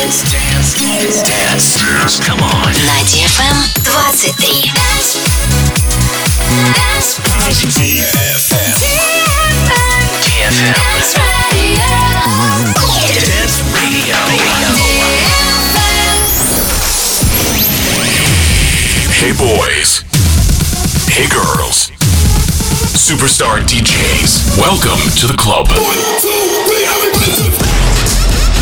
Dance. Dance. Dance. Dance. Come on. На DFM 23. DFM. DFM. Dance Radio. Hey boys. Hey girls. Superstar DJs. Welcome to the club.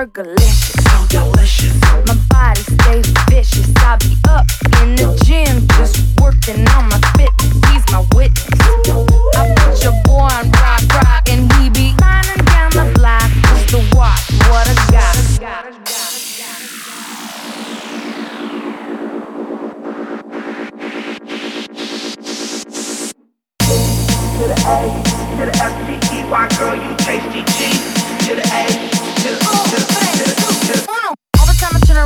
Fergalicious. How delicious. My body stays vicious. I be up in the gym just working on my fitness. He's my witness. I put your boy on rock, rock, and he be climbing down the block just to watch what I got. To the A, to the F, T, E, Y, girl, you tasty G. To the A, to the O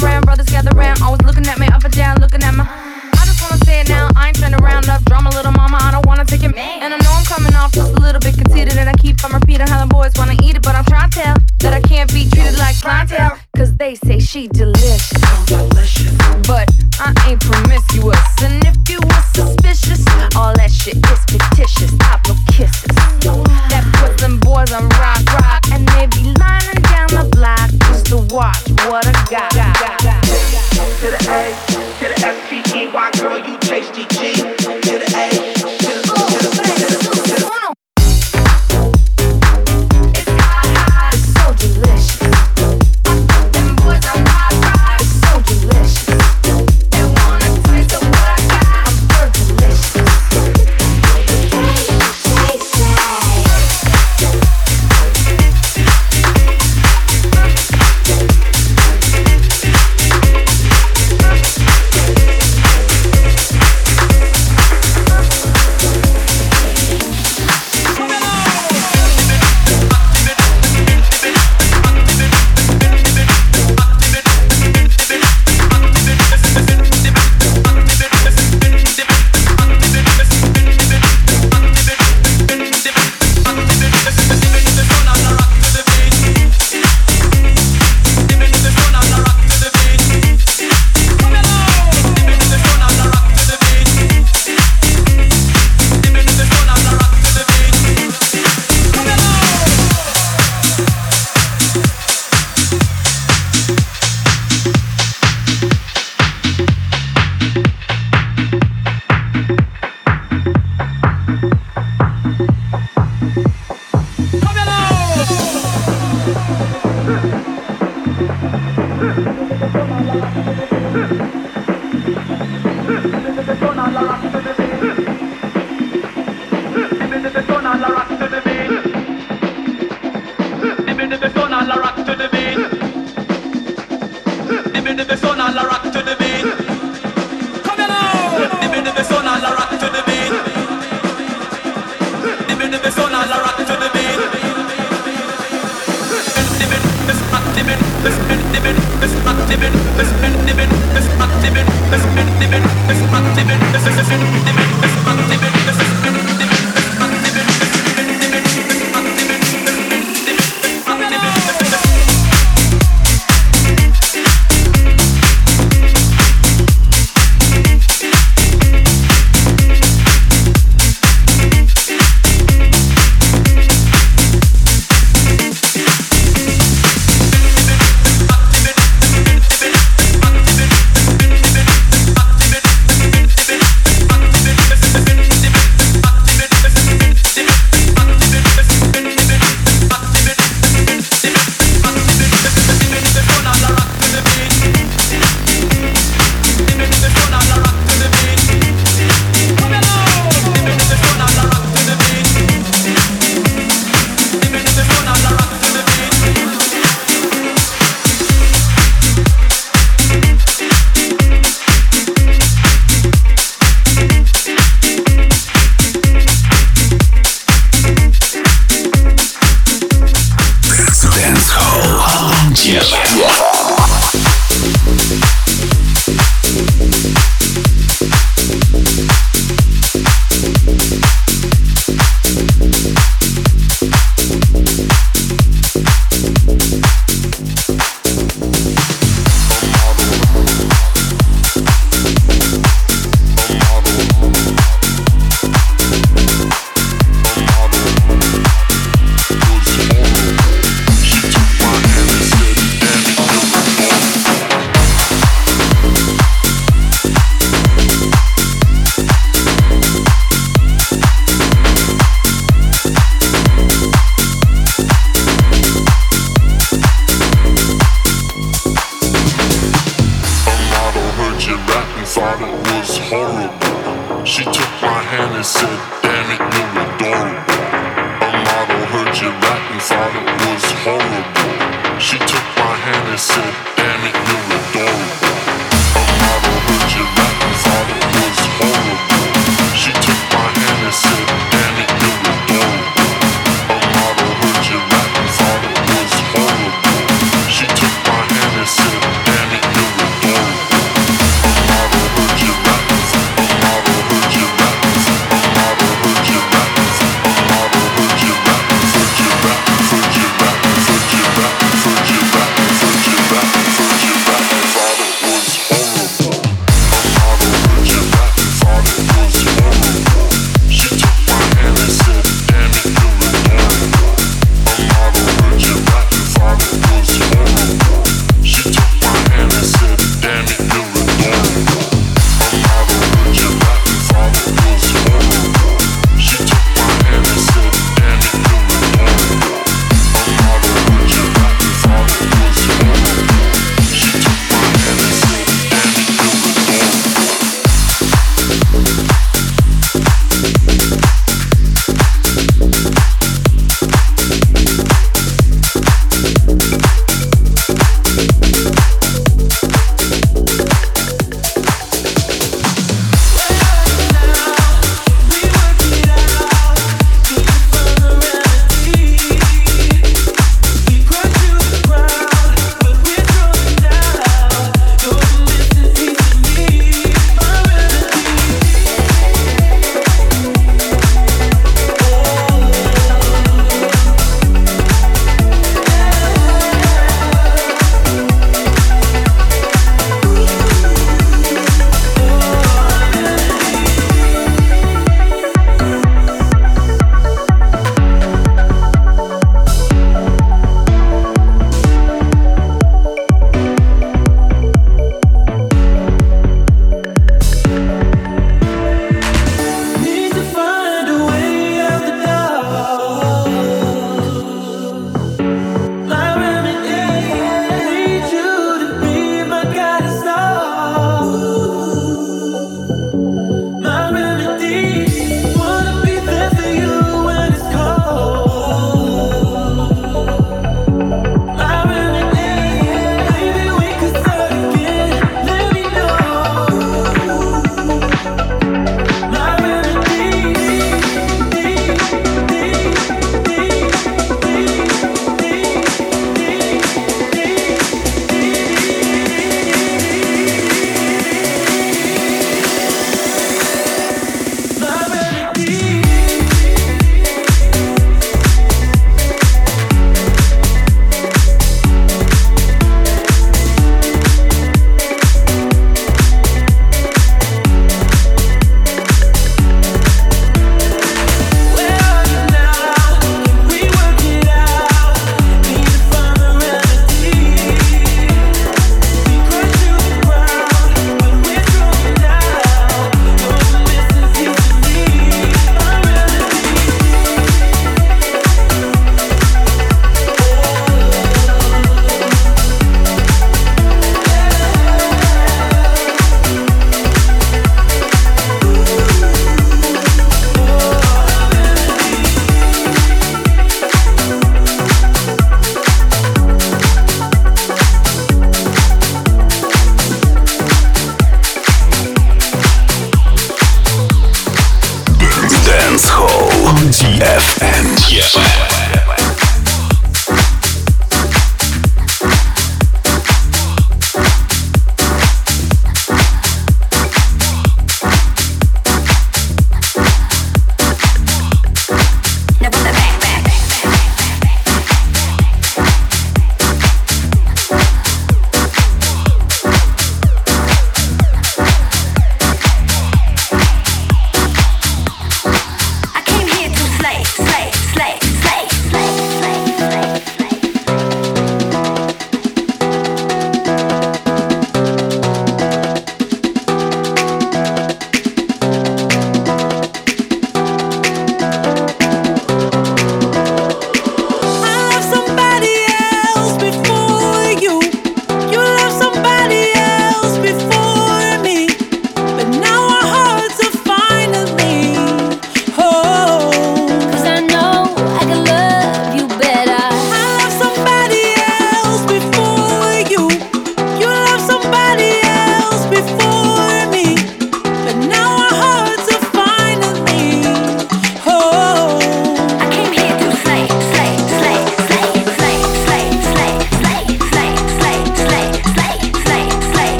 around, brothers gather round. Always looking at me up and down, looking at my. I just wanna say it now, I ain't turn around. Love drama, little mama, I don't wanna take it. And I know I'm coming off just a little bit conceited, and I keep on repeating how the boys wanna eat it, but I'm trying to tell that I can't be treated like clientele. Cause they say she delicious. delicious. But I ain't promiscuous. And if you were suspicious, all that shit is fictitious. I blow kisses. That puts them boys on rock, rock. And they be lining down the block just to watch what I got. To the A, to the S-T-E-Y, girl, you tasty G.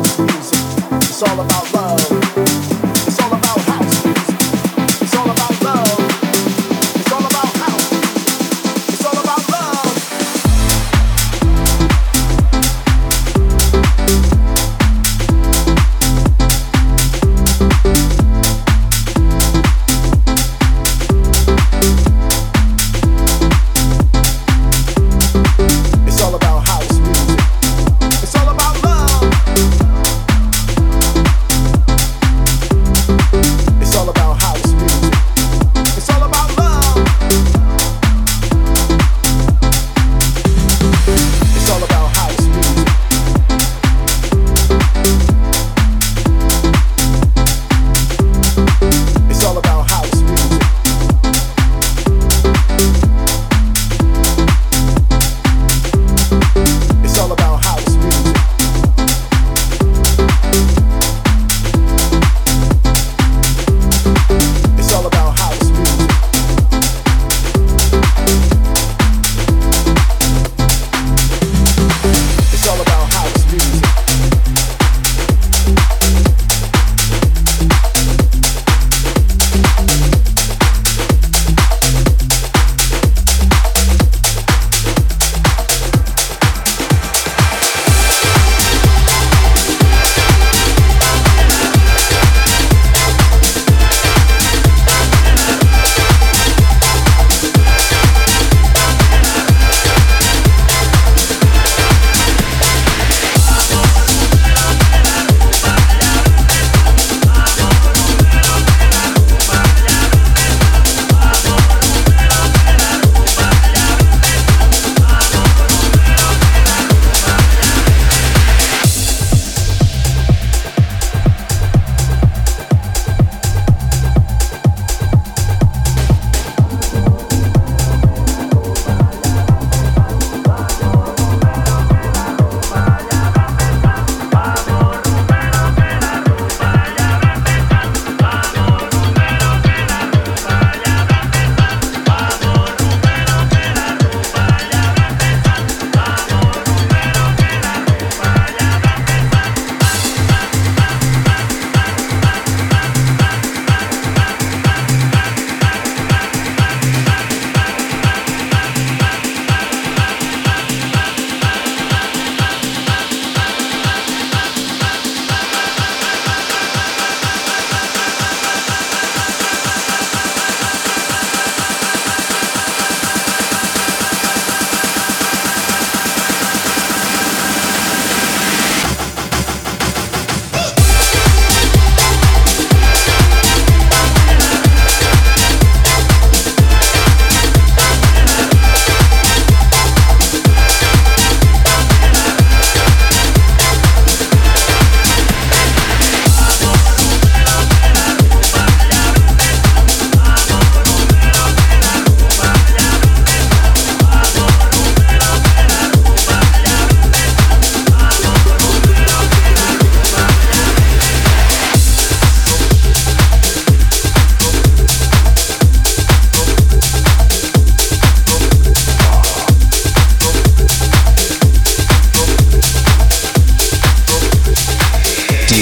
music. It's all about love.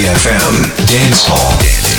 DFM Dance Hall.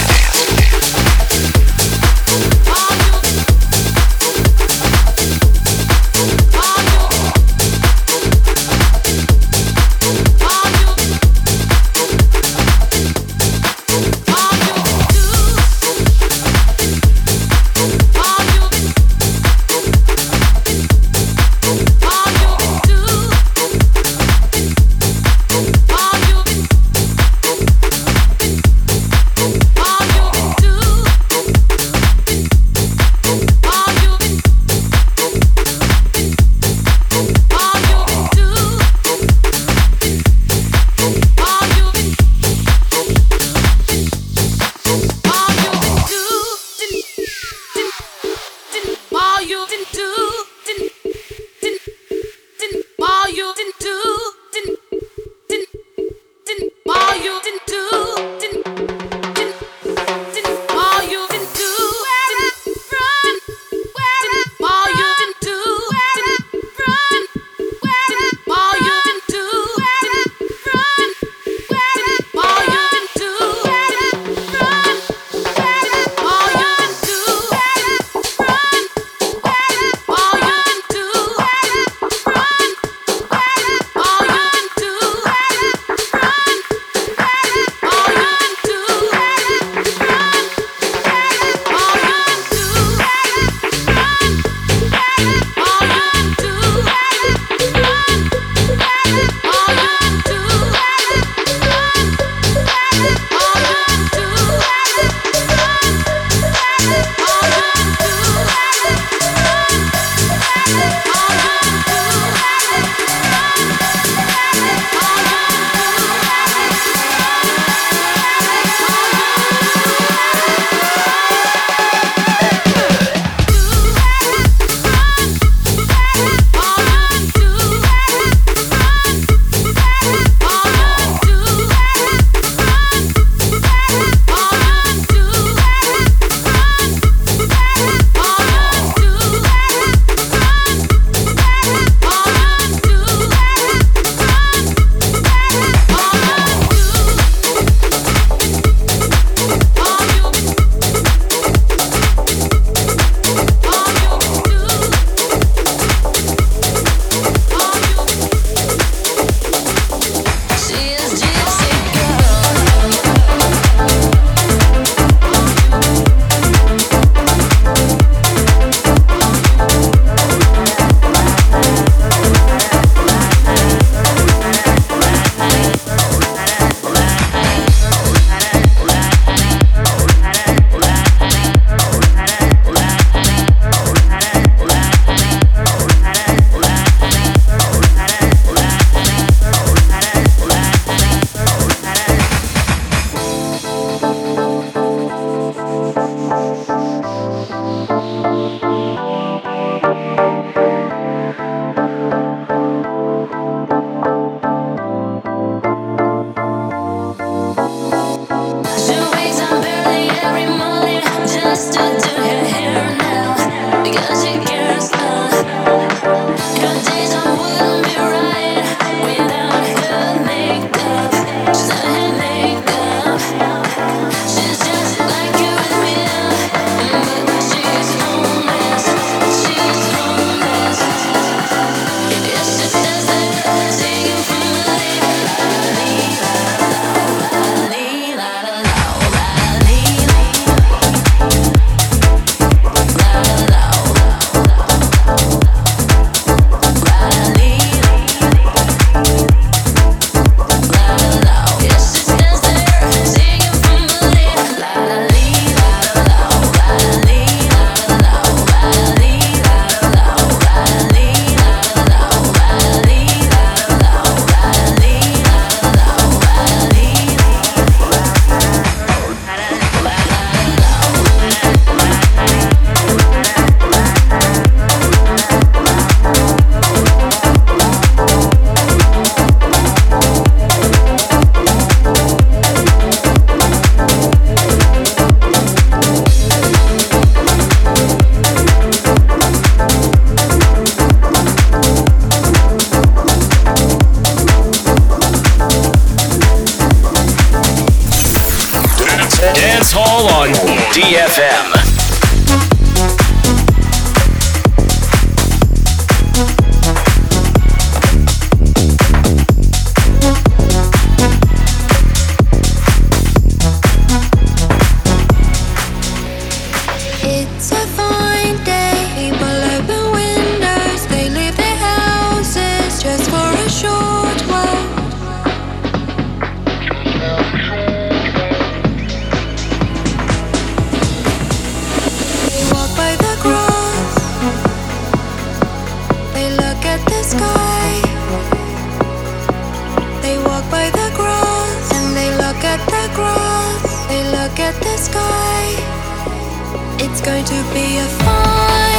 sky. They walk by the grass and they look at the grass. They look at the sky. It's going to be a fine.